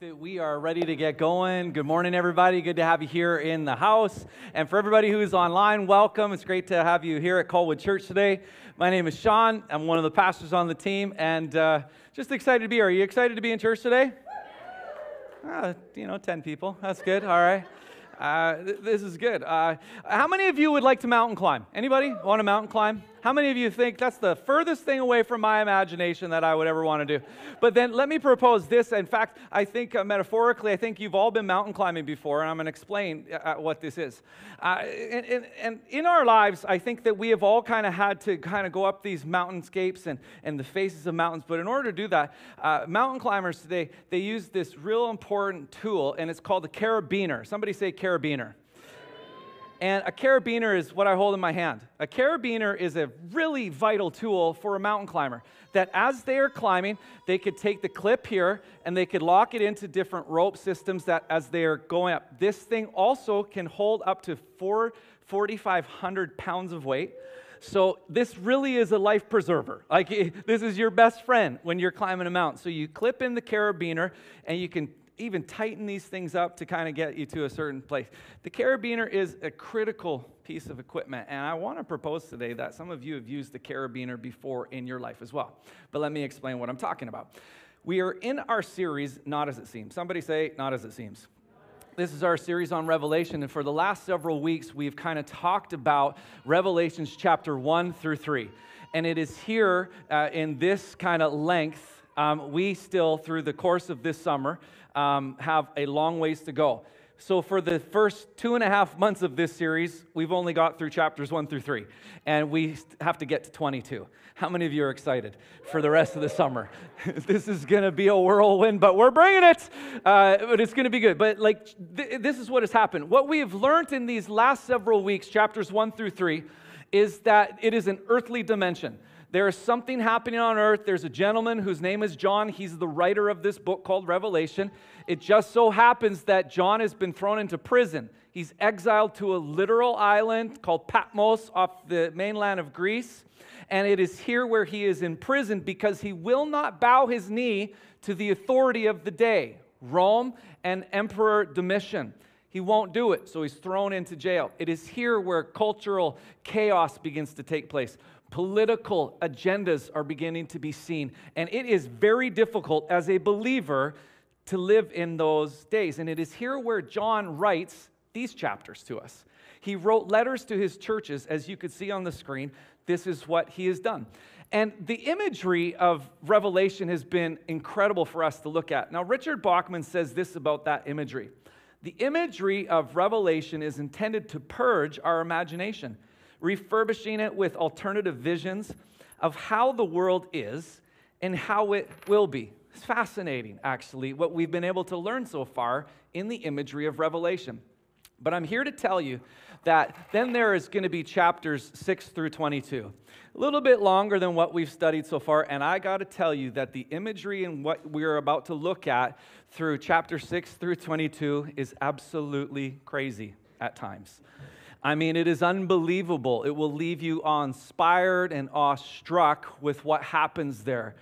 think that we are ready to get going. Good morning, everybody. Good to have you here in the house. And for everybody who's online, welcome. It's great to have you here at Colwood Church today. My name is Sean. I'm one of the pastors on the team, and uh, just excited to be here. Are you excited to be in church today? Uh, you know, 10 people. That's good. All right. Uh, th- this is good. Uh, how many of you would like to mountain climb? Anybody want to mountain climb? How many of you think that's the furthest thing away from my imagination that I would ever want to do? But then let me propose this. In fact, I think uh, metaphorically, I think you've all been mountain climbing before, and I'm going to explain uh, uh, what this is. Uh, and, and, and, in our lives, I think that we have all kind of had to kind of go up these mountainscapes and, and the faces of mountains. But in order to do that, uh, mountain climbers today, they use this real important tool, and it's called a carabiner. Somebody say carabiner. And a carabiner is what I hold in my hand. A carabiner is a really vital tool for a mountain climber. That as they are climbing, they could take the clip here and they could lock it into different rope systems that as they are going up. This thing also can hold up to 4,500 pounds of weight. So this really is a life preserver. Like this is your best friend when you're climbing a mountain. So you clip in the carabiner and you can even tighten these things up to kind of get you to a certain place. The carabiner is a critical piece of equipment, and I want to propose today that some of you have used the carabiner before in your life as well. But let me explain what I'm talking about. We are in our series, Not As It Seems. Somebody say, Not As It Seems. This is our series on Revelation, and for the last several weeks, we've kind of talked about Revelations chapter 1 through 3. And it is here uh, in this kind of length um, we still, through the course of this summer, um, have a long ways to go. So, for the first two and a half months of this series, we've only got through chapters one through three, and we have to get to 22. How many of you are excited for the rest of the summer? this is going to be a whirlwind, but we're bringing it. Uh, but it's going to be good. But, like, th- this is what has happened. What we have learned in these last several weeks, chapters one through three, is that it is an earthly dimension. There is something happening on earth. There's a gentleman whose name is John. He's the writer of this book called Revelation. It just so happens that John has been thrown into prison. He's exiled to a literal island called Patmos off the mainland of Greece. And it is here where he is imprisoned because he will not bow his knee to the authority of the day, Rome and Emperor Domitian. He won't do it, so he's thrown into jail. It is here where cultural chaos begins to take place political agendas are beginning to be seen. And it is very difficult as a believer to live in those days. And it is here where John writes these chapters to us. He wrote letters to his churches, as you could see on the screen. This is what he has done. And the imagery of Revelation has been incredible for us to look at. Now, Richard Bauckham says this about that imagery the imagery of Revelation is intended to purge our imagination refurbishing it with alternative visions of how the world is and how it will be. It's fascinating, actually, what we've been able to learn so far in the imagery of Revelation. But I'm here to tell you that then there is going to be chapters 6 through 22. A little bit longer than what we've studied so far, and I got to tell you that the imagery and what we're about to look at through chapter 6 through 22 is absolutely crazy at times. I mean, it is unbelievable. It will leave you inspired and awestruck with what happens there.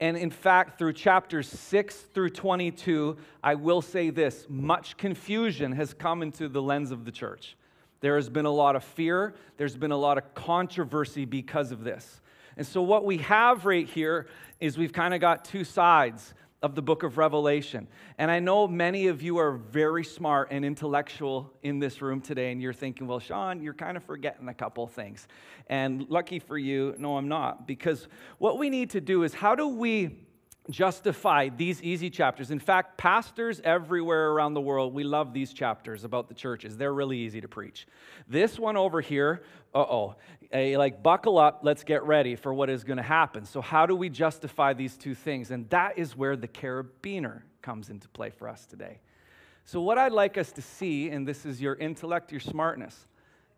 And in fact, through chapters 6 through 22, I will say this much confusion has come into the lens of the church. There has been a lot of fear, there's been a lot of controversy because of this. And so, what we have right here is we've kind of got two sides of the book of Revelation. And I know many of you are very smart and intellectual in this room today, and you're thinking, well, Sean, you're kind of forgetting a couple things. And lucky for you, no, I'm not. Because what we need to do is how do we justify these easy chapters. In fact, pastors everywhere around the world, we love these chapters about the churches. They're really easy to preach. This one over here, uh oh, like buckle up, let's get ready for what is going to happen. So, how do we justify these two things? And that is where the carabiner comes into play for us today. So, what I'd like us to see, and this is your intellect, your smartness,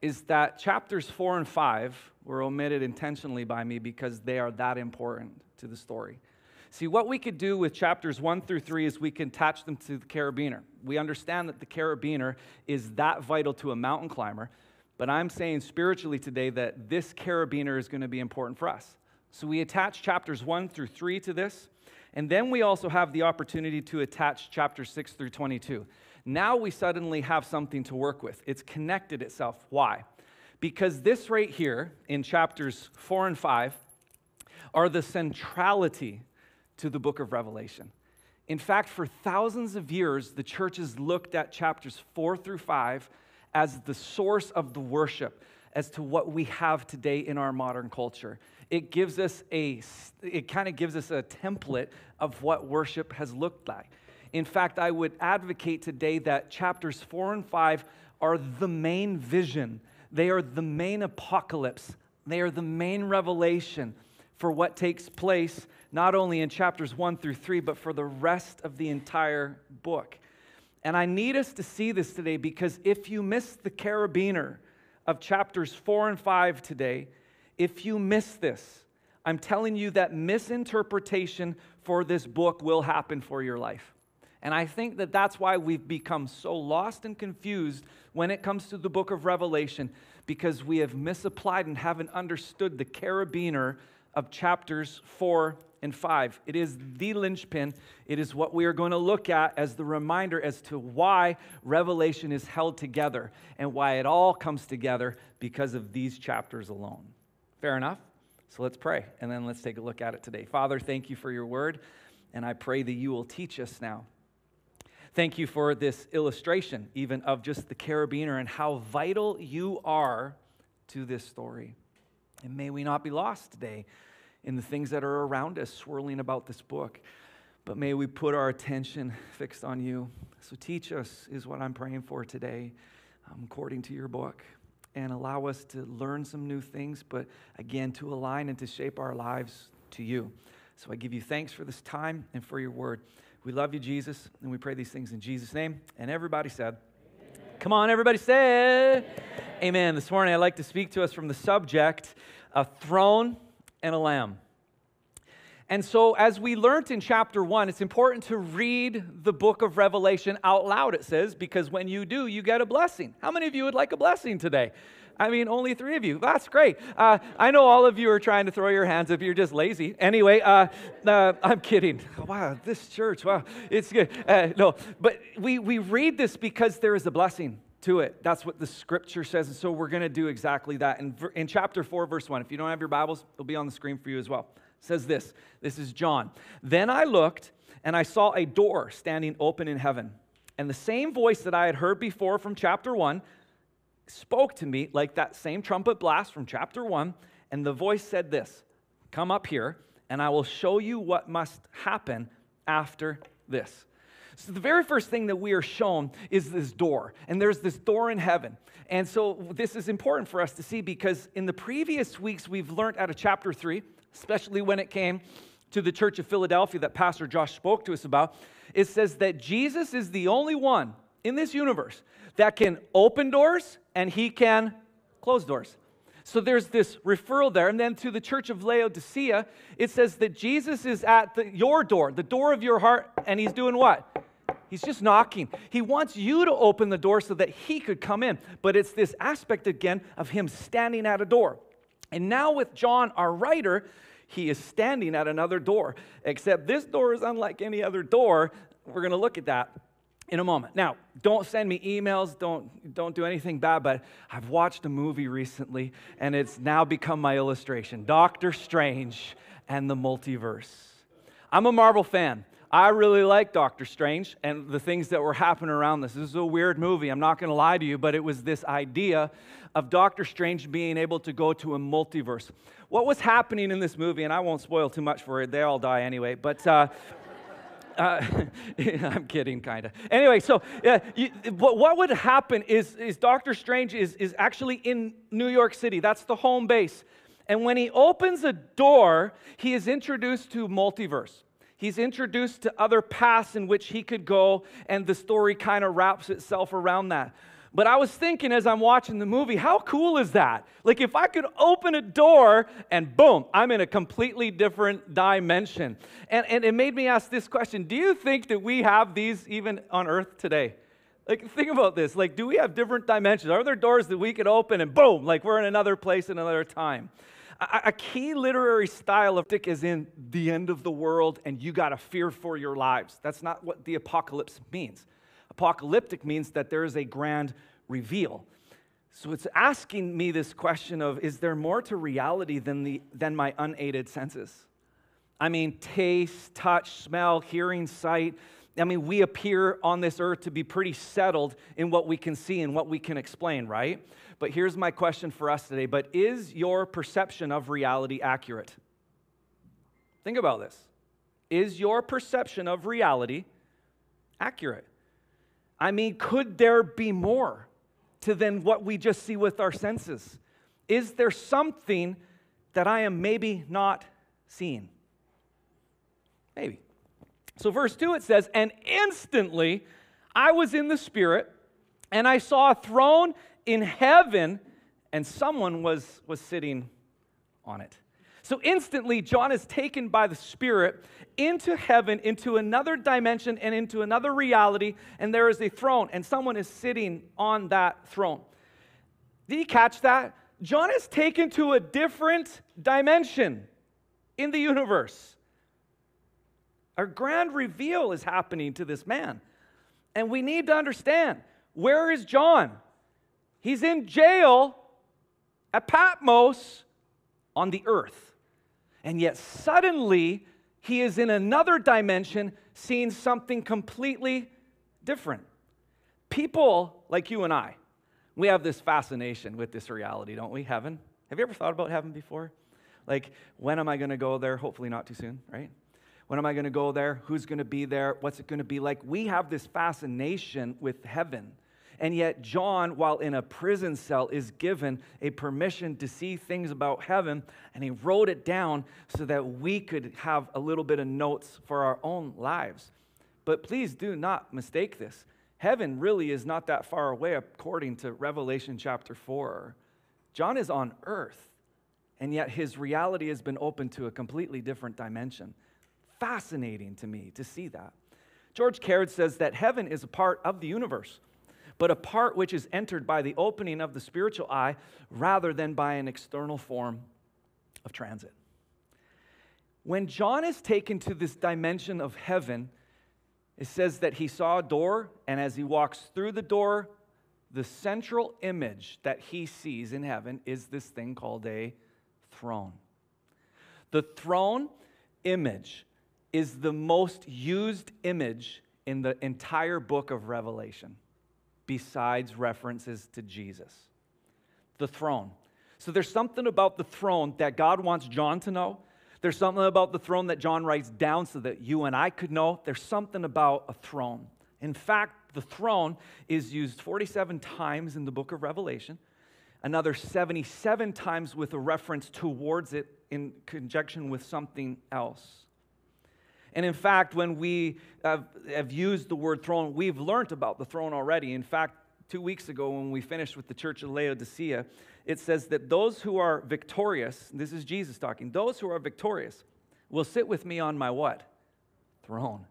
is that chapters four and five were omitted intentionally by me because they are that important to the story. See, what we could do with chapters one through three is we can attach them to the carabiner. We understand that the carabiner is that vital to a mountain climber, but I'm saying spiritually today that this carabiner is going to be important for us. So we attach chapters one through three to this, And then we also have the opportunity to attach chapters 6 through 22. Now we suddenly have something to work with. It's connected itself. Why? Because this right here in chapters 4 and 5 are the centrality to the book of Revelation. In fact, for thousands of years, the church has looked at chapters 4 through 5 as the source of the worship as to what we have today in our modern culture. It gives us a, it kind of gives us a template of what worship has looked like. In fact, I would advocate today that chapters four and five are the main vision, they are the main apocalypse, they are the main revelation for what takes place not only in chapters one through three, but for the rest of the entire book. And I need us to see this today because if you miss the carabiner, of chapters four and five today, if you miss this, I'm telling you that misinterpretation for this book will happen for your life. And I think that that's why we've become so lost and confused when it comes to the book of Revelation, because we have misapplied and haven't understood the carabiner of chapters four and 5. It is the linchpin. It is what we are going to look at as the reminder as to why Revelation is held together and why it all comes together because of these chapters alone. Fair enough? So let's pray and then let's take a look at it today. Father, thank you for your word, and I pray that you will teach us now. Thank you for this illustration, even of just the carabiner and how vital you are to this story. And may we not be lost today in the things that are around us swirling about this book. But may we put our attention fixed on you. So teach us, is what I'm praying for today, um, according to your book. And allow us to learn some new things, but again, to align and to shape our lives to you. So I give you thanks for this time and for your word. We love you, Jesus, and we pray these things in Jesus' name. And everybody said. Come on, everybody said, Amen. Amen. This morning I'd like to speak to us from the subject, a throne and a lamb. And so, as we learned in chapter one, it's important to read the book of Revelation out loud, it says, because when you do, you get a blessing. How many of you would like a blessing today? I mean, only three of you. That's great. Uh, I know all of you are trying to throw your hands up. you're just lazy. Anyway, uh, uh, I'm kidding. Wow, this church, wow, it's good. Uh, no, but we, we read this because there is a blessing to it. That's what the scripture says. And so we're going to do exactly that. In, in chapter 4, verse 1, if you don't have your Bibles, it'll be on the screen for you as well. It says this This is John. Then I looked, and I saw a door standing open in heaven. And the same voice that I had heard before from chapter 1 spoke to me like that same trumpet blast from chapter 1. And the voice said this Come up here, and I will show you what must happen after this. So, the very first thing that we are shown is this door, and there's this door in heaven. And so, this is important for us to see because in the previous weeks, we've learned out of chapter three, especially when it came to the church of Philadelphia that Pastor Josh spoke to us about, it says that Jesus is the only one in this universe that can open doors and he can close doors. So there's this referral there. And then to the church of Laodicea, it says that Jesus is at the, your door, the door of your heart, and he's doing what? He's just knocking. He wants you to open the door so that he could come in. But it's this aspect again of him standing at a door. And now with John, our writer, he is standing at another door, except this door is unlike any other door. We're going to look at that in a moment. Now, don't send me emails, don't, don't do anything bad, but I've watched a movie recently and it's now become my illustration Doctor Strange and the Multiverse. I'm a Marvel fan. I really like Doctor Strange and the things that were happening around this. This is a weird movie, I'm not to lie to you, but it was this idea of Doctor Strange being able to go to a multiverse. What was happening in this movie, and I won't spoil too much for it, they all die anyway, but. Uh, uh, I'm kidding, kind of. Anyway, so you, what, what, would happen is, is Doctor Strange is, is actually in New York City. That's the home base. And when he opens a door, he is introduced to multiverse he's introduced to other paths in which he could go, and the story kind of wraps itself around that. But I was thinking as I'm watching the movie, how cool is that? Like, if I could open a door and boom, I'm in a completely different dimension. And, and it made me ask this question Do you think that we have these even on earth today? Like, think about this. Like, do we have different dimensions? Are there doors that we could open and boom, like we're in another place in another time? A, a key literary style of Dick is in the end of the world and you got to fear for your lives. That's not what the apocalypse means. Apocalyptic means that there is a grand reveal. So it's asking me this question of is there more to reality than, the, than my unaided senses? I mean, taste, touch, smell, hearing, sight. I mean, we appear on this earth to be pretty settled in what we can see and what we can explain, right? But here's my question for us today. But is your perception of reality accurate? Think about this. Is your perception of reality accurate? I mean, could there be more? to than what we just see with our senses? Is there something that I am maybe not seeing? Maybe. So, verse 2 it says, And instantly I was in the Spirit, and I saw a throne in heaven, and someone was, was sitting on it. So instantly, John is taken by the Spirit into heaven, into another dimension, and into another reality, and there is a throne, and someone is sitting on that throne. Did you catch that? John is taken to a different dimension in the universe. A grand reveal is happening to this man. And we need to understand where is John? He's in jail at Patmos on the earth. And yet, suddenly, he is in another dimension, seeing something completely different. People like you and I, we have this fascination with this reality, don't we? Heaven. Have you ever thought about heaven before? Like, when am I going to go there? Hopefully, not too soon, right? When am I going to go there? Who's going to be there? What's it going to be like? We have this fascination with heaven. And yet, John, while in a prison cell, is given a permission to see things about heaven, and he wrote it down so that we could have a little bit of notes for our own lives. But please do not mistake this. Heaven really is not that far away, according to Revelation chapter 4. John is on earth, and yet his reality has been opened to a completely different dimension. Fascinating to me to see that. George Caird says that heaven is a part of the universe but a part which is entered by the opening of the spiritual eye rather than by an external form of transit. When John is taken to this dimension of heaven, it says that he saw a door, and as he walks through the door, the central image that he sees in heaven is this thing called a throne. The throne image is the most used image in the entire book of Revelation besides references to Jesus. The throne. So there's something about the throne that God wants John to know. There's something about the throne that John writes down so that you and I could know. There's something about a throne. In fact, the throne is used 47 times in the book of Revelation, another 77 times with a reference towards it in conjunction with something else. And in fact, when we have, have, used the word throne, we've learned about the throne already. In fact, two weeks ago, when we finished with the church of Laodicea, it says that those who are victorious, this is Jesus talking, those who are victorious will sit with me on my what? Throne.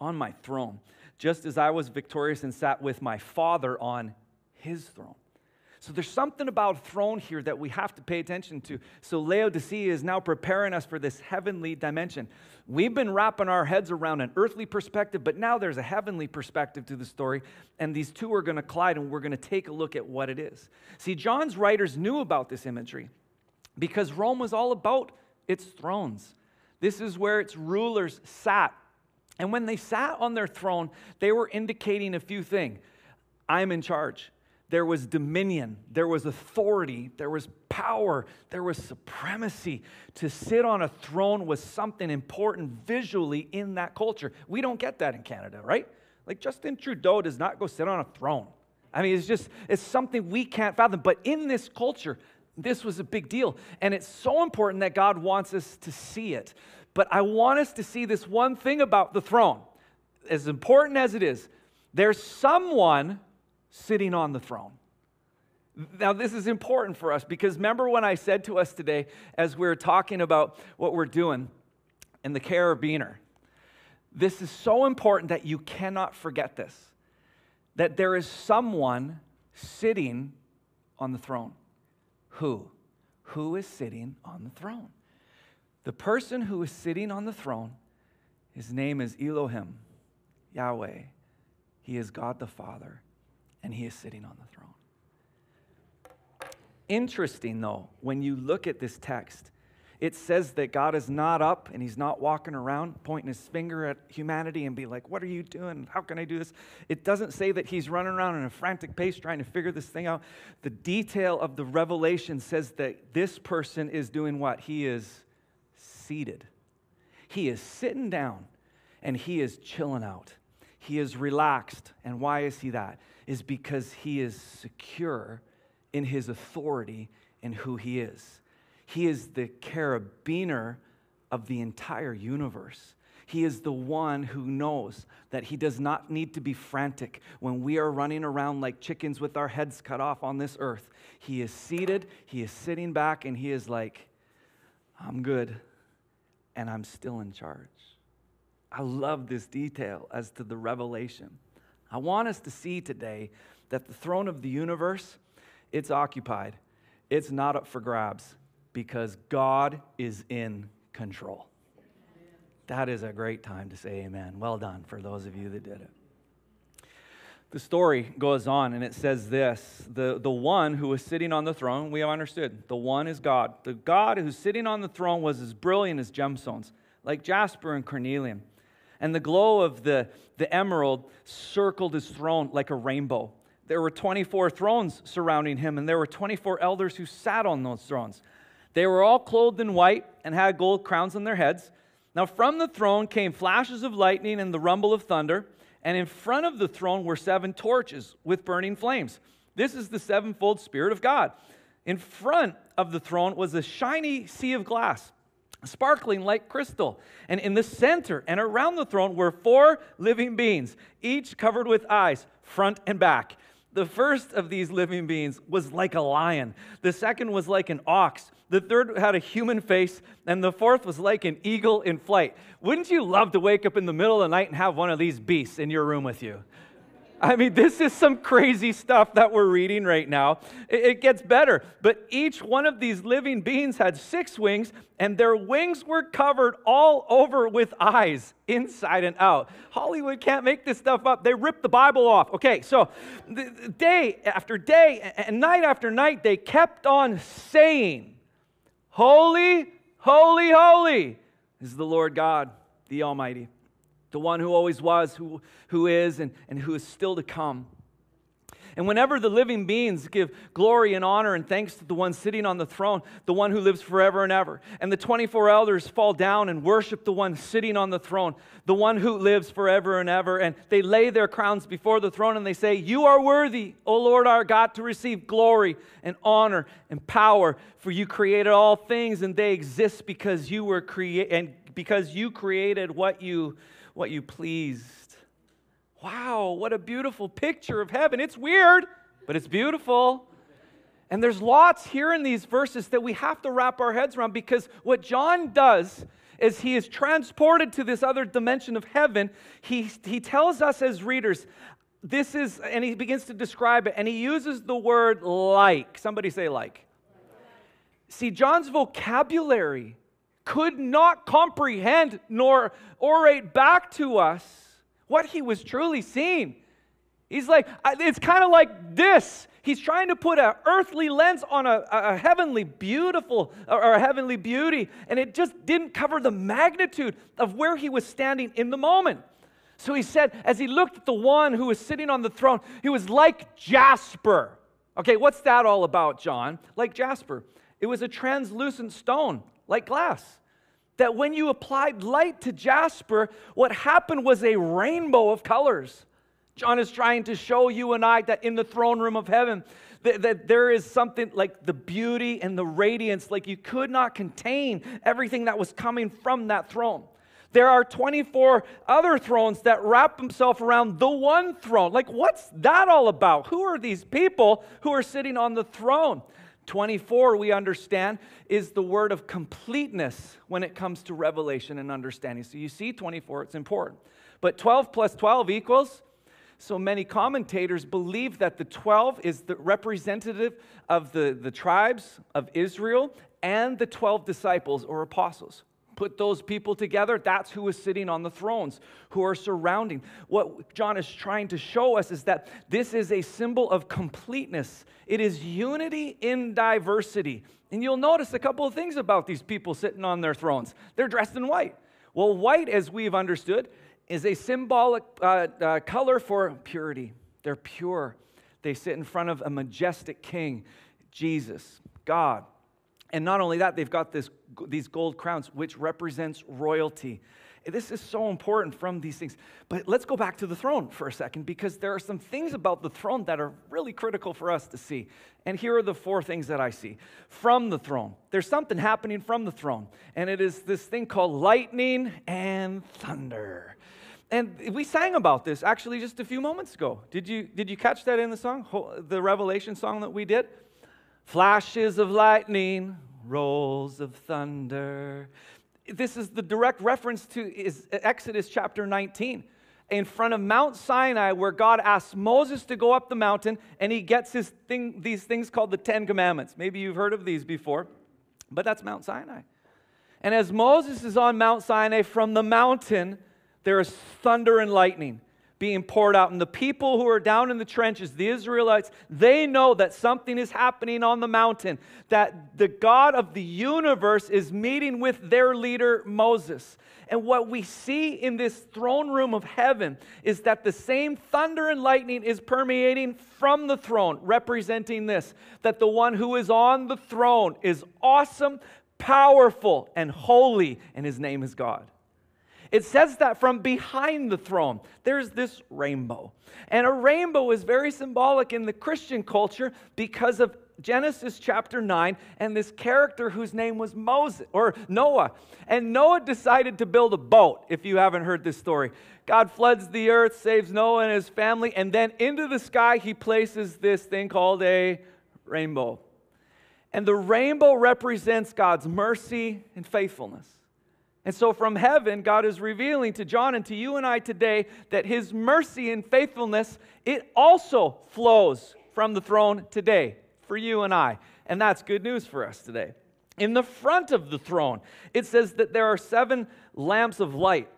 On my throne. Just as I was victorious and sat with my Father on his throne. So there's something about throne here that we have to pay attention to. So Laodicea is now preparing us for this heavenly dimension. We've been wrapping our heads around an earthly perspective, but now there's a heavenly perspective to the story, and these two are going to collide, and we're going to take a look at what it is. See, John's writers knew about this imagery because Rome was all about its thrones. This is where its rulers sat. And when they sat on their throne, they were indicating a few things. I'm in charge there was dominion, there was authority, there was power, there was supremacy. To sit on a throne was something important visually in that culture. We don't get that in Canada, right? Like Justin Trudeau does not go sit on a throne. I mean, it's just, it's something we can't fathom. But in this culture, this was a big deal. And it's so important that God wants us to see it. But I want us to see this one thing about the throne. As important as it is, there's someone sitting on the throne. Now, this is important for us because remember when I said to us today, as we are talking about what we're doing in the carabiner, this is so important that you cannot forget this that there is someone sitting on the throne. Who? who is sitting on the throne. The person who is sitting on the throne, his name is Elohim, Yahweh. He is God the Father, and he is sitting on the throne. Interesting, though, when you look at this text, it says that God is not up and he's not walking around pointing his finger at humanity and be like, What are you doing? How can I do this? It doesn't say that he's running around in a frantic pace trying to figure this thing out. The detail of the revelation says that this person is doing what? He is seated. He is sitting down and he is chilling out. He is relaxed. And why is he that? Is because he is secure in his authority and who he is. He is the carabiner of the entire universe. He is the one who knows that he does not need to be frantic when we are running around like chickens with our heads cut off on this earth. He is seated, he is sitting back, and he is like, I'm good, and I'm still in charge. I love this detail as to the revelation. I want us to see today that the throne of the universe, it's occupied. It's not up for grabs because God is in control. That is a great time to say amen. Well done for those of you that did it. The story goes on and it says this the, the one who was sitting on the throne, we have understood, the one is God. The God who's sitting on the throne was as brilliant as gemstones, like jasper and carnelian. And the glow of the, the emerald circled his throne like a rainbow. There were 24 thrones surrounding him, and there were 24 elders who sat on those thrones. They were all clothed in white and had gold crowns on their heads. Now, from the throne came flashes of lightning and the rumble of thunder, and in front of the throne were seven torches with burning flames. This is the sevenfold Spirit of God. In front of the throne was a shiny sea of glass, sparkling like crystal. And in the center and around the throne were four living beings, each covered with eyes, front and back. The first of these living beings was like a lion, the second was like an ox the third had a human face, and the fourth was like an eagle in flight. Wouldn't you love to wake up in the middle of the night and have one of these beasts in your room with you? I mean, this is some crazy stuff that we're reading right now. It, gets better. But each one of these living beings had six wings, and their wings were covered all over with eyes, inside and out. Hollywood can't make this stuff up. They ripped the Bible off. Okay, so day after day and night after night, they kept on saying, Holy, holy, holy is the Lord God, the Almighty, the one who always was, who, who is, and, and who is still to come. And whenever the living beings give glory and honor and thanks to the one sitting on the throne, the one who lives forever and ever, and the 24 elders fall down and worship the one sitting on the throne, the one who lives forever and ever, and they lay their crowns before the throne and they say, You are worthy, O Lord our God, to receive glory and honor and power, for you created all things and they exist because you were created and because you created what you what you pleased. Wow, what a beautiful picture of heaven. It's weird, but it's beautiful. And there's lots here in these verses that we have to wrap our heads around because what John does is he is transported to this other dimension of heaven. He, he tells us as readers, this is, and he begins to describe it, and he uses the word like. Somebody say like. See, John's vocabulary could not comprehend nor orate back to us what he was truly seeing. He's like, it's kind of like this. He's trying to put an earthly lens on a, a, heavenly beautiful or a heavenly beauty, and it just didn't cover the magnitude of where he was standing in the moment. So he said, as he looked at the one who was sitting on the throne, he was like jasper. Okay, what's that all about, John? Like jasper. It was a translucent stone, like glass that when you applied light to jasper, what happened was a rainbow of colors. John is trying to show you and I that in the throne room of heaven, that, that, there is something like the beauty and the radiance, like you could not contain everything that was coming from that throne. There are 24 other thrones that wrap themselves around the one throne. Like, what's that all about? Who are these people who are sitting on the throne? 24, we understand, is the word of completeness when it comes to revelation and understanding. So you see, 24, it's important. But 12 plus 12 equals So many commentators believe that the 12 is the representative of the, the tribes of Israel and the 12 disciples or apostles. Put those people together, that's who is sitting on the thrones, who are surrounding. What John is trying to show us is that this is a symbol of completeness, it is unity in diversity. And you'll notice a couple of things about these people sitting on their thrones. They're dressed in white. Well, white, as we've understood, is a symbolic uh, uh, color for purity. They're pure. They sit in front of a majestic king, Jesus, God. And not only that, they've got this, these gold crowns, which represents royalty. This is so important from these things. But let's go back to the throne for a second because there are some things about the throne that are really critical for us to see. And here are the four things that I see from the throne. There's something happening from the throne, and it is this thing called lightning and thunder. And we sang about this actually just a few moments ago. Did you, did you catch that in the song, the Revelation song that we did? Flashes of lightning, rolls of thunder. This is the direct reference to is Exodus chapter 19 in front of Mount Sinai, where God asks Moses to go up the mountain and he gets his thing, these things called the Ten Commandments. Maybe you've heard of these before, but that's Mount Sinai. And as Moses is on Mount Sinai from the mountain, there is thunder and lightning being poured out. And the people who are down in the trenches, the Israelites, they know that something is happening on the mountain, that the God of the universe is meeting with their leader, Moses. And what we see in this throne room of heaven is that the same thunder and lightning is permeating from the throne, representing this that the one who is on the throne is awesome, powerful, and holy, and his name is God. It says that from behind the throne, there's this rainbow. And a rainbow is very symbolic in the Christian culture because of Genesis chapter 9 and this character whose name was Moses or Noah. And Noah decided to build a boat, if you haven't heard this story. God floods the earth, saves Noah and his family, and then into the sky he places this thing called a rainbow. And the rainbow represents God's mercy and faithfulness. And so from heaven, God is revealing to John and to you and I today that his mercy and faithfulness, it also flows from the throne today for you and I. And that's good news for us today. In the front of the throne, it says that there are seven lamps of light,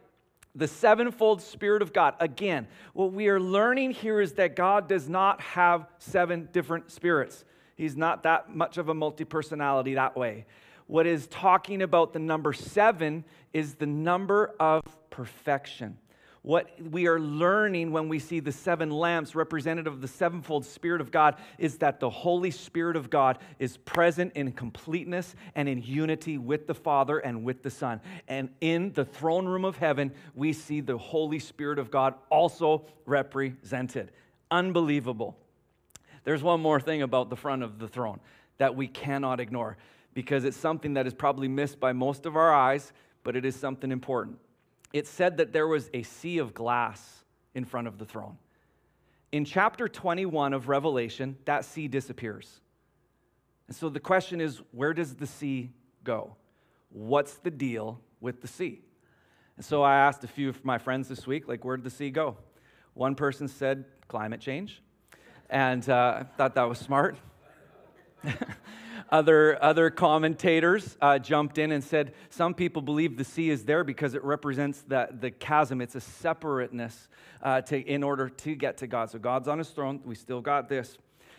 the sevenfold Spirit of God. Again, what we are learning here is that God does not have seven different spirits. He's not that much of a multi personality that way. What is talking about the number seven is the number of perfection. What we are learning when we see the seven lamps representative of the sevenfold Spirit of God is that the Holy Spirit of God is present in completeness and in unity with the Father and with the Son. And in the throne room of heaven, we see the Holy Spirit of God also represented. Unbelievable. There's one more thing about the front of the throne that we cannot ignore because it's something that is probably missed by most of our eyes, but it is something important. It said that there was a sea of glass in front of the throne. In chapter 21 of Revelation, that sea disappears. And so the question is where does the sea go? What's the deal with the sea? And so I asked a few of my friends this week, like, where did the sea go? One person said, climate change. And uh, I thought that was smart. Other, other commentators uh, jumped in and said some people believe the sea is there because it represents the, the chasm. It's a separateness uh, to, in order to get to God. So God's on his throne. We still got this.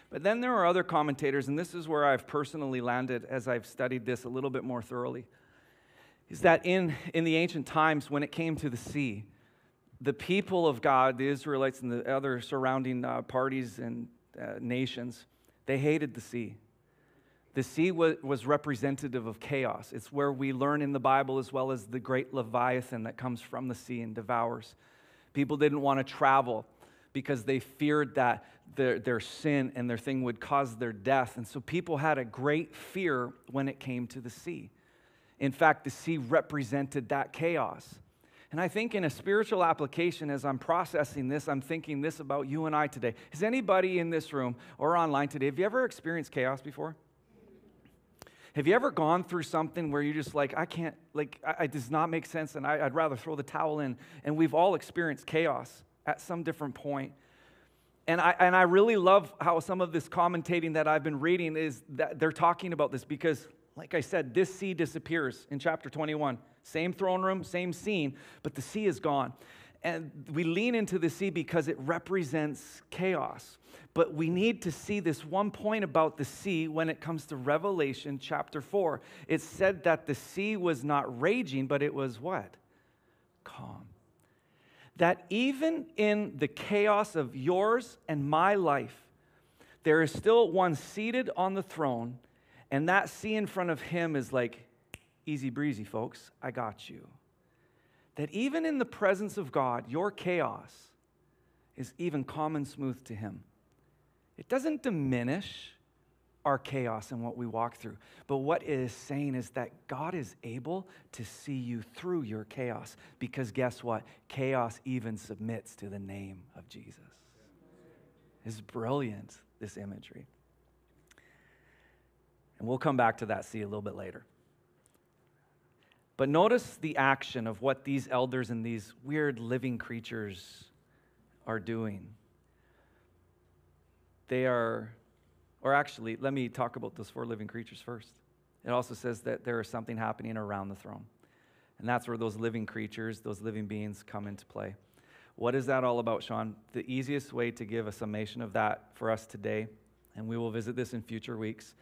But then there are other commentators, and this is where I've personally landed as I've studied this a little bit more thoroughly. Is that in, in the ancient times, when it came to the sea, the people of God, the Israelites and the other surrounding uh, parties and uh, nations, they hated the sea. The sea was representative of chaos. It's where we learn in the Bible as well as the great Leviathan that comes from the sea and devours. People didn't want to travel because they feared that their, their sin and their thing would cause their death. And so people had a great fear when it came to the sea. In fact, the sea represented that chaos. And I think in a spiritual application, as I'm processing this, I'm thinking this about you and I today. Has anybody in this room or online today, have you ever experienced chaos before? Have you ever gone through something where you're just like, I can't, like, I, it does not make sense and I, I'd rather throw the towel in? And we've all experienced chaos at some different point. And I, and I really love how some of this commentating that I've been reading is that they're talking about this because, like I said, this sea disappears in chapter 21. Same throne room, same scene, but the sea is gone. And we lean into the sea because it represents chaos. But we need to see this one point about the sea when it comes to Revelation chapter 4. It said that the sea was not raging, but it was what? Calm that even in the chaos of yours and my life, there is still one seated on the throne, and that sea in front of him is like, easy breezy, folks, I got you. That even in the presence of God, your chaos is even calm and smooth to him. It doesn't diminish our chaos and what we walk through. But what it is saying is that God is able to sea you through your chaos because guess what? Chaos even submits to the name of Jesus. It's brilliant, this imagery. And we'll come back to that see a little bit later. But notice the action of what these elders and these weird living creatures are doing. They are or actually, let me talk about those four living creatures first. It also says that there is something happening around the throne. And that's where those living creatures, those living beings come into play. What is that all about, Sean? The easiest way to give a summation of that for us today, and we will visit this in future weeks,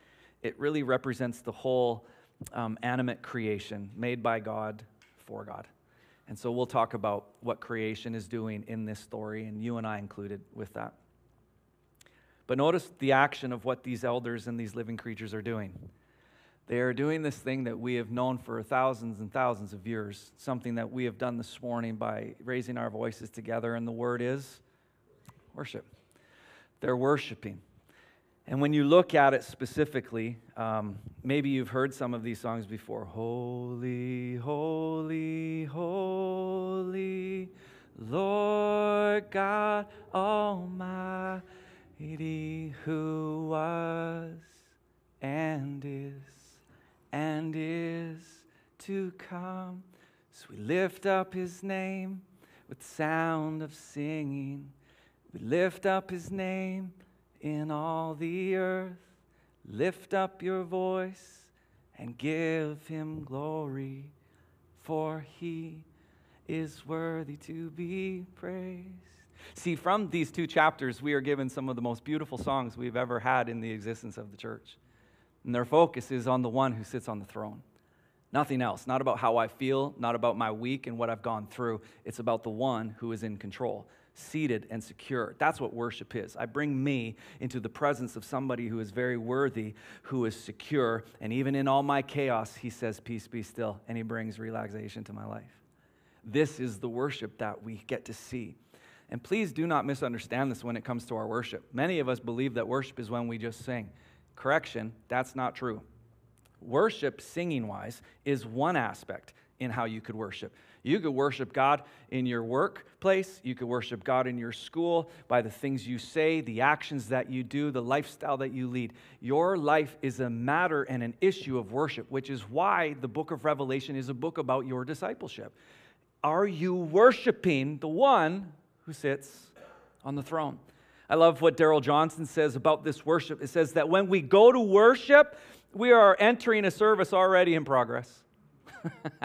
it really represents the whole um, animate creation made by God for God. And so we'll talk about what creation is doing in this story, and you and I included with that. But notice the action of what these elders and these living creatures are doing. They are doing this thing that we have known for thousands and thousands of years, something that we have done this morning by raising our voices together, and the word is worship. They're worshiping. And when you look at it specifically, um, maybe you've heard some of these songs before Holy, holy, holy, Lord God Almighty who was and is and is to come. So we lift up his name with sound of singing. We lift up his name in all the earth. Lift up your voice and give him glory, for he is worthy to be praised. See, from these two chapters, we are given some of the most beautiful songs we've ever had in the existence of the church. And their focus is on the one who sits on the throne. Nothing else. Not about how I feel, not about my week and what I've gone through. It's about the one who is in control, seated and secure. That's what worship is. I bring me into the presence of somebody who is very worthy, who is secure. And even in all my chaos, he says, Peace be still. And he brings relaxation to my life. This is the worship that we get to see. And please do not misunderstand this when it comes to our worship. Many of us believe that worship is when we just sing. Correction, that's not true. Worship, singing wise, is one aspect in how you could worship. You could worship God in your workplace. You could worship God in your school by the things you say, the actions that you do, the lifestyle that you lead. Your life is a matter and an issue of worship, which is why the book of Revelation is a book about your discipleship. Are you worshiping the one who sits on the throne. I love what Darrell Johnson says about this worship. It says that when we go to worship, we are entering a service already in progress.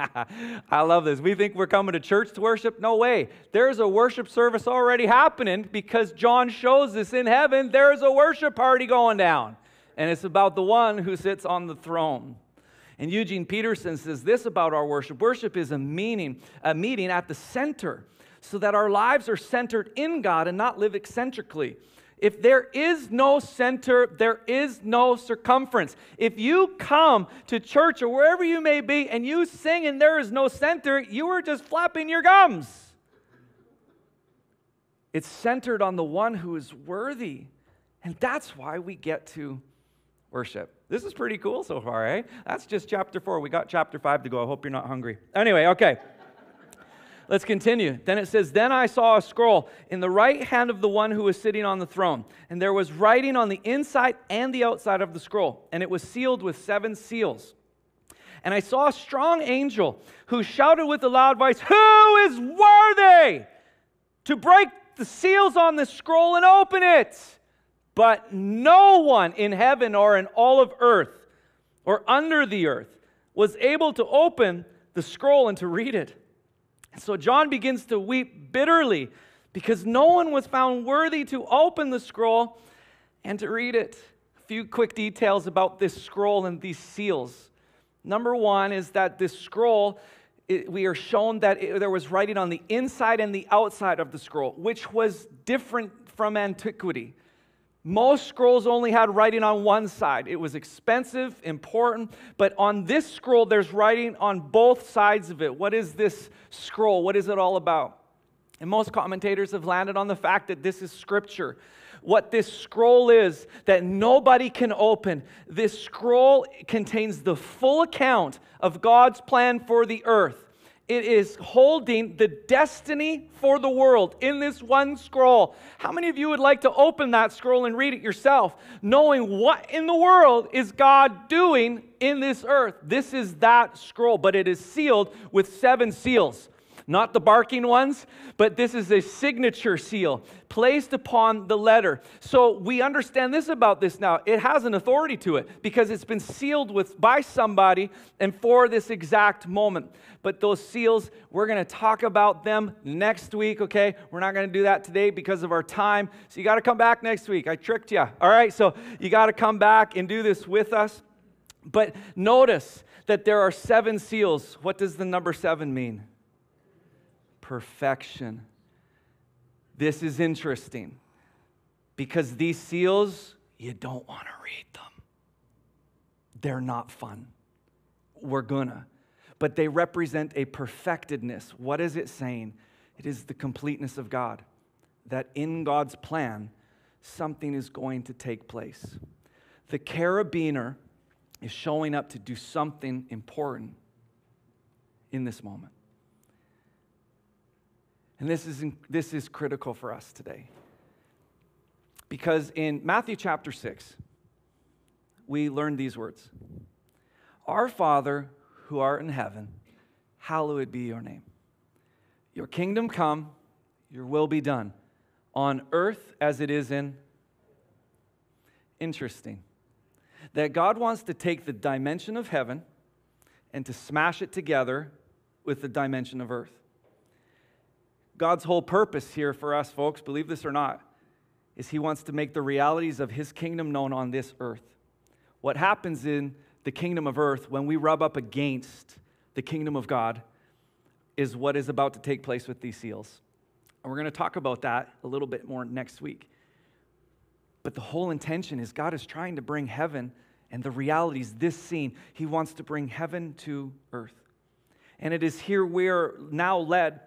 I love this. We think we're coming to church to worship. No way. There's a worship service already happening because John shows us in heaven there's a worship party going down. And it's about the one who sits on the throne. And Eugene Peterson says this about our worship worship is a meaning, a meeting at the center so that our lives are centered in God and not live eccentrically. If there is no center, there is no circumference. If you come to church or wherever you may be and you sing and there is no center, you are just flapping your gums. It's centered on the one who is worthy. And that's why we get to worship. This is pretty cool so far, eh? That's just chapter four. We got chapter five to go. I hope you're not hungry. Anyway, okay. Let's continue. Then it says, Then I saw a scroll in the right hand of the one who was sitting on the throne. And there was writing on the inside and the outside of the scroll. And it was sealed with seven seals. And I saw a strong angel who shouted with a loud voice, Who is worthy to break the seals on the scroll and open it. But no one in heaven or in all of earth or under the earth was able to open the scroll and to read it. So John begins to weep bitterly because no one was found worthy to open the scroll and to read it. A few quick details about this scroll and these seals. Number one is that this scroll, it, we are shown that it, there was writing on the inside and the outside of the scroll, which was different from antiquity. Most scrolls only had writing on one side. It was expensive, important, but on this scroll, there's writing on both sides of it. What is this scroll? What is it all about? And most commentators have landed on the fact that this is scripture. What this scroll is that nobody can open. This scroll contains the full account of God's plan for the earth. It is holding the destiny for the world in this one scroll. How many of you would like to open that scroll and read it yourself, knowing what in the world is God doing in this earth? This is that scroll, but it is sealed with seven seals not the barking ones, but this is a signature seal placed upon the letter. So we understand this about this now. It has an authority to it because it's been sealed with by somebody and for this exact moment. But those seals, we're going to talk about them next week, okay? We're not going to do that today because of our time. So you got to come back next week. I tricked you. All right? So you got to come back and do this with us. But notice that there are seven seals. What does the number seven mean? Perfection. This is interesting because these seals, you don't want to read them. They're not fun. We're gonna. But they represent a perfectedness. What is it saying? It is the completeness of God, that in God's plan, something is going to take place. The carabiner is showing up to do something important in this moment. And this is, this is critical for us today. Because in Matthew chapter 6, we learn these words Our Father who art in heaven, hallowed be your name. Your kingdom come, your will be done, on earth as it is in. Interesting. That God wants to take the dimension of heaven and to smash it together with the dimension of earth. God's whole purpose here for us, folks, believe this or not, is He wants to make the realities of His kingdom known on this earth. What happens in the kingdom of earth when we rub up against the kingdom of God is what is about to take place with these seals. And we're going to talk about that a little bit more next week. But the whole intention is God is trying to bring heaven and the realities, this scene, He wants to bring heaven to earth. And it is here we're now led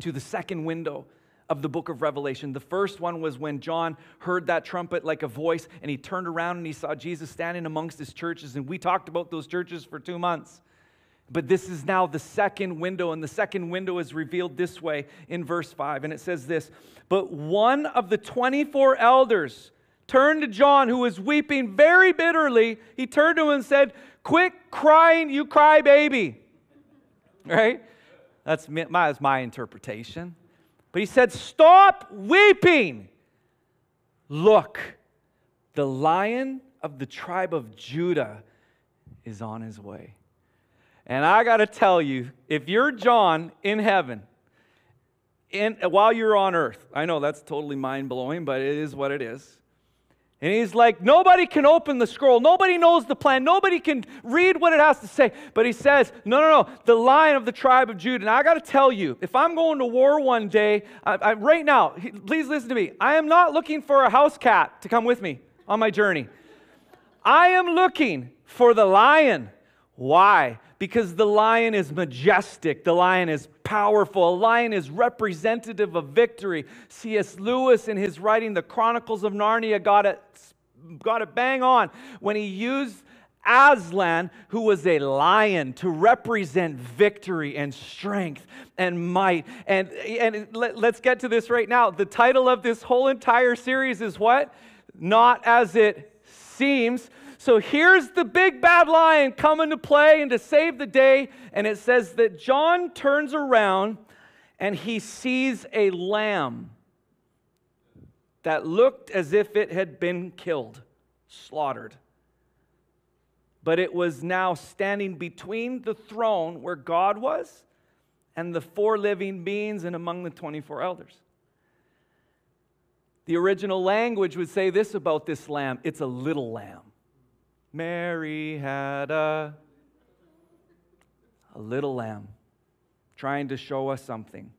to the second window of the book of Revelation. The first one was when John heard that trumpet like a voice and he turned around and he saw Jesus standing amongst his churches. And we talked about those churches for two months. But this is now the second window, and the second window is revealed this way in verse 5. And it says this But one of the 24 elders turned to John, who was weeping very bitterly. He turned to him and said, Quit crying, you cry baby. Right? That's my, that's my interpretation. But he said, Stop weeping. Look, the lion of the tribe of Judah is on his way. And I got to tell you, if you're John in heaven, in, while you're on earth, I know that's totally mind blowing, but it is what it is. And he's like, nobody can open the scroll. Nobody knows the plan. Nobody can read what it has to say. But he says, no, no, no, the lion of the tribe of Judah. And I got to tell you, if I'm going to war one day, I, I, right now, please listen to me. I am not looking for a house cat to come with me on my journey. I am looking for the lion. Why? Because the lion is majestic, the lion is powerful, a lion is representative of victory. C.S. Lewis, in his writing, The Chronicles of Narnia, got it, got it bang on when he used Aslan, who was a lion, to represent victory and strength and might. And, and let, us get to this right now. The title of this whole entire series is what? Not as it seems. So here's the big bad lion coming to play and to save the day. And it says that John turns around and he sees a lamb that looked as if it had been killed, slaughtered. But it was now standing between the throne where God was and the four living beings and among the 24 elders. The original language would say this about this lamb it's a little lamb. Mary had a, a little lamb trying to show us something.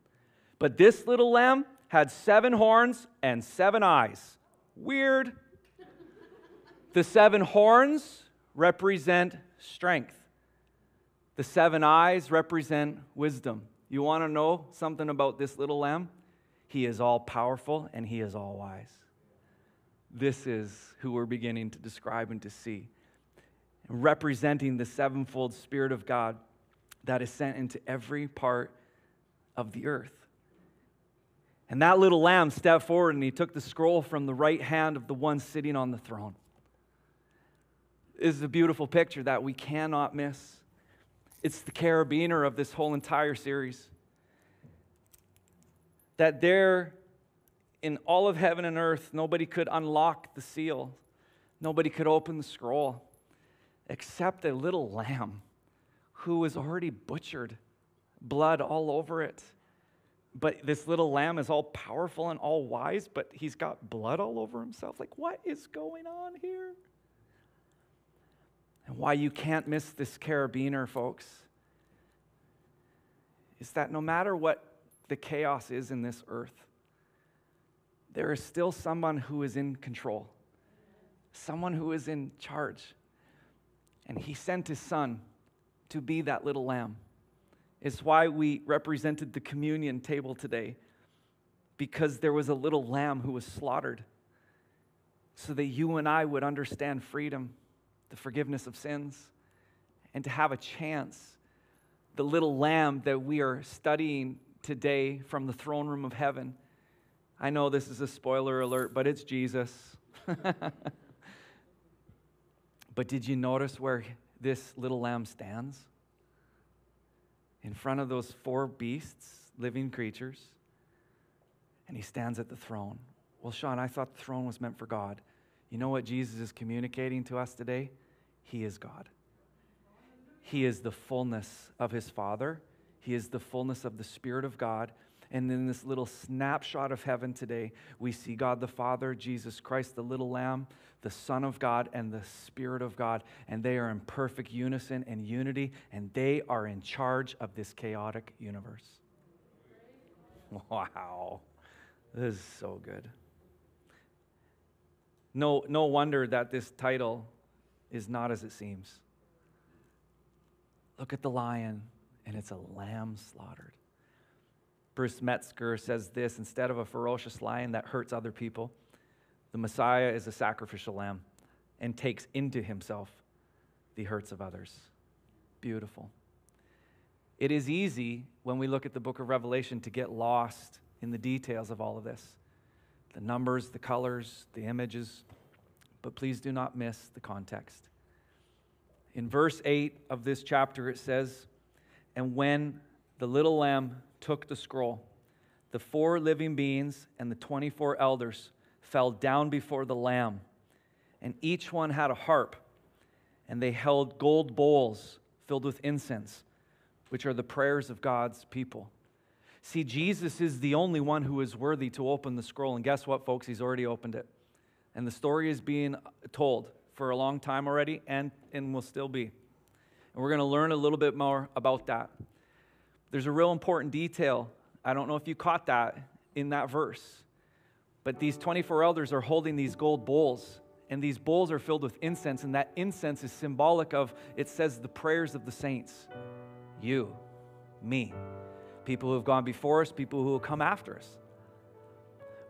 But this little lamb had seven horns and seven eyes. Weird. the seven horns represent strength, the seven eyes represent wisdom. You want to know something about this little lamb? He is all powerful and he is all wise. This is who we're beginning to describe and to see. Representing the sevenfold Spirit of God that is sent into every part of the earth. And that little lamb stepped forward and he took the scroll from the right hand of the one sitting on the throne. This is a beautiful picture that we cannot miss. It's the carabiner of this whole entire series. That there, in all of heaven and earth, nobody could unlock the seal, nobody could open the scroll except a little lamb who was already butchered, blood all over it but this little lamb is all powerful and all wise, but he's got blood all over himself. Like, what is going on here? And why you can't miss this carabiner, folks, is that no matter what the chaos is in this earth, there is still someone who is in control, someone who is in charge. And he sent his son to be that little lamb. It's why we represented the communion table today, because there was a little lamb who was slaughtered so that you and I would understand freedom, the forgiveness of sins, and to have a chance. The little lamb that we are studying today from the throne room of heaven. I know this is a spoiler alert, but it's Jesus. but did you notice where this little lamb stands? in front of those four beasts, living creatures, and he stands at the throne. Well, Sean, I thought the throne was meant for God. You know what Jesus is communicating to us today? He is God. He is the fullness of his Father, He is the fullness of the Spirit of God. And in this little snapshot of heaven today, we see God the Father, Jesus Christ, the little lamb, the Son of God, and the Spirit of God. And they are in perfect unison and unity, and they are in charge of this chaotic universe. Wow. This is so good. No, no wonder that this title is not as it seems. Look at the lion, and it's a lamb slaughtered. Bruce Metzger says this instead of a ferocious lion that hurts other people, the Messiah is a sacrificial lamb and takes into himself the hurts of others. Beautiful. It is easy when we look at the book of Revelation to get lost in the details of all of this the numbers, the colors, the images, but please do not miss the context. In verse 8 of this chapter, it says, And when the little lamb took the scroll. The four living beings and the 24 elders fell down before the Lamb, and each one had a harp, and they held gold bowls filled with incense, which are the prayers of God's people. See, Jesus is the only one who is worthy to open the scroll. And guess what, folks? He's already opened it. And the story is being told for a long time already and, and will still be. And we're going to learn a little bit more about that. There's a real important detail. I don't know if you caught that in that verse. But these 24 elders are holding these gold bowls, and these bowls are filled with incense, and that incense is symbolic of, it says, the prayers of the saints. You, me, people who have gone before us, people who will come after us.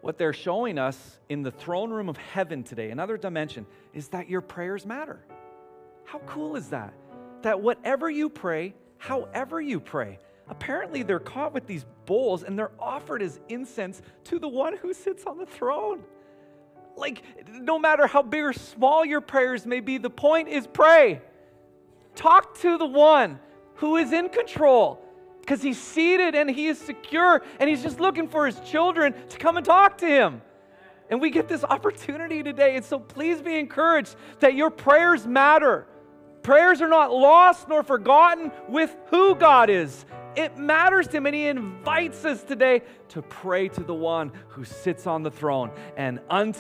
What they're showing us in the throne room of heaven today, another dimension, is that your prayers matter. How cool is that? That whatever you pray, however you pray, apparently they're caught with these bowls and they're offered as incense to the one who sits on the throne. Like, no matter how big or small your prayers may be, the point is pray. Talk to the one who is in control because he's seated and he is secure and he's just looking for his children to come and talk to him. And we get this opportunity today. And so please be encouraged that your prayers matter. Prayers are not lost nor forgotten with who God is. It matters to him, and he invites us today to pray to the one who sits on the throne. And unto